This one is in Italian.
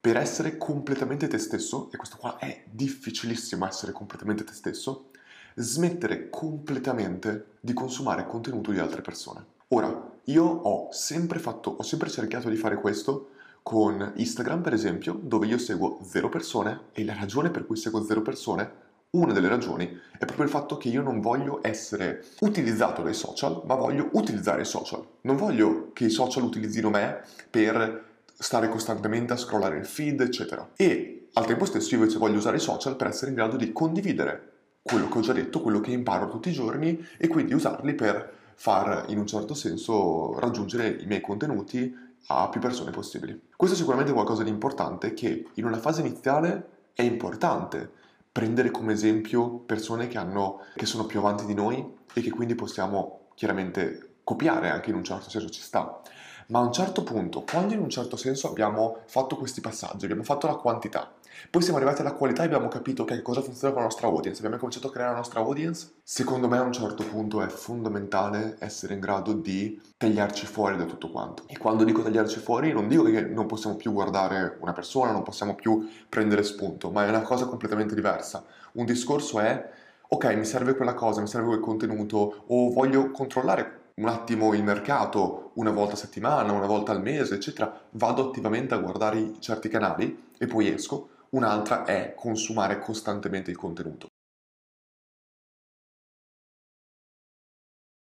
Per essere completamente te stesso, e questo qua è difficilissimo essere completamente te stesso, smettere completamente di consumare contenuto di altre persone. Ora, io ho sempre fatto, ho sempre cercato di fare questo con Instagram, per esempio, dove io seguo zero persone e la ragione per cui seguo zero persone una delle ragioni è proprio il fatto che io non voglio essere utilizzato dai social, ma voglio utilizzare i social. Non voglio che i social utilizzino me per stare costantemente a scrollare il feed, eccetera. E al tempo stesso io invece voglio usare i social per essere in grado di condividere quello che ho già detto, quello che imparo tutti i giorni e quindi usarli per far in un certo senso raggiungere i miei contenuti a più persone possibili. Questo è sicuramente qualcosa di importante che in una fase iniziale è importante prendere come esempio persone che, hanno, che sono più avanti di noi e che quindi possiamo chiaramente copiare anche in un certo senso ci sta. Ma a un certo punto, quando in un certo senso abbiamo fatto questi passaggi, abbiamo fatto la quantità, poi siamo arrivati alla qualità e abbiamo capito che cosa funziona con la nostra audience, abbiamo cominciato a creare la nostra audience, secondo me a un certo punto è fondamentale essere in grado di tagliarci fuori da tutto quanto. E quando dico tagliarci fuori non dico che non possiamo più guardare una persona, non possiamo più prendere spunto, ma è una cosa completamente diversa. Un discorso è ok, mi serve quella cosa, mi serve quel contenuto, o voglio controllare un attimo il mercato una volta a settimana, una volta al mese, eccetera, vado attivamente a guardare certi canali e poi esco. Un'altra è consumare costantemente il contenuto.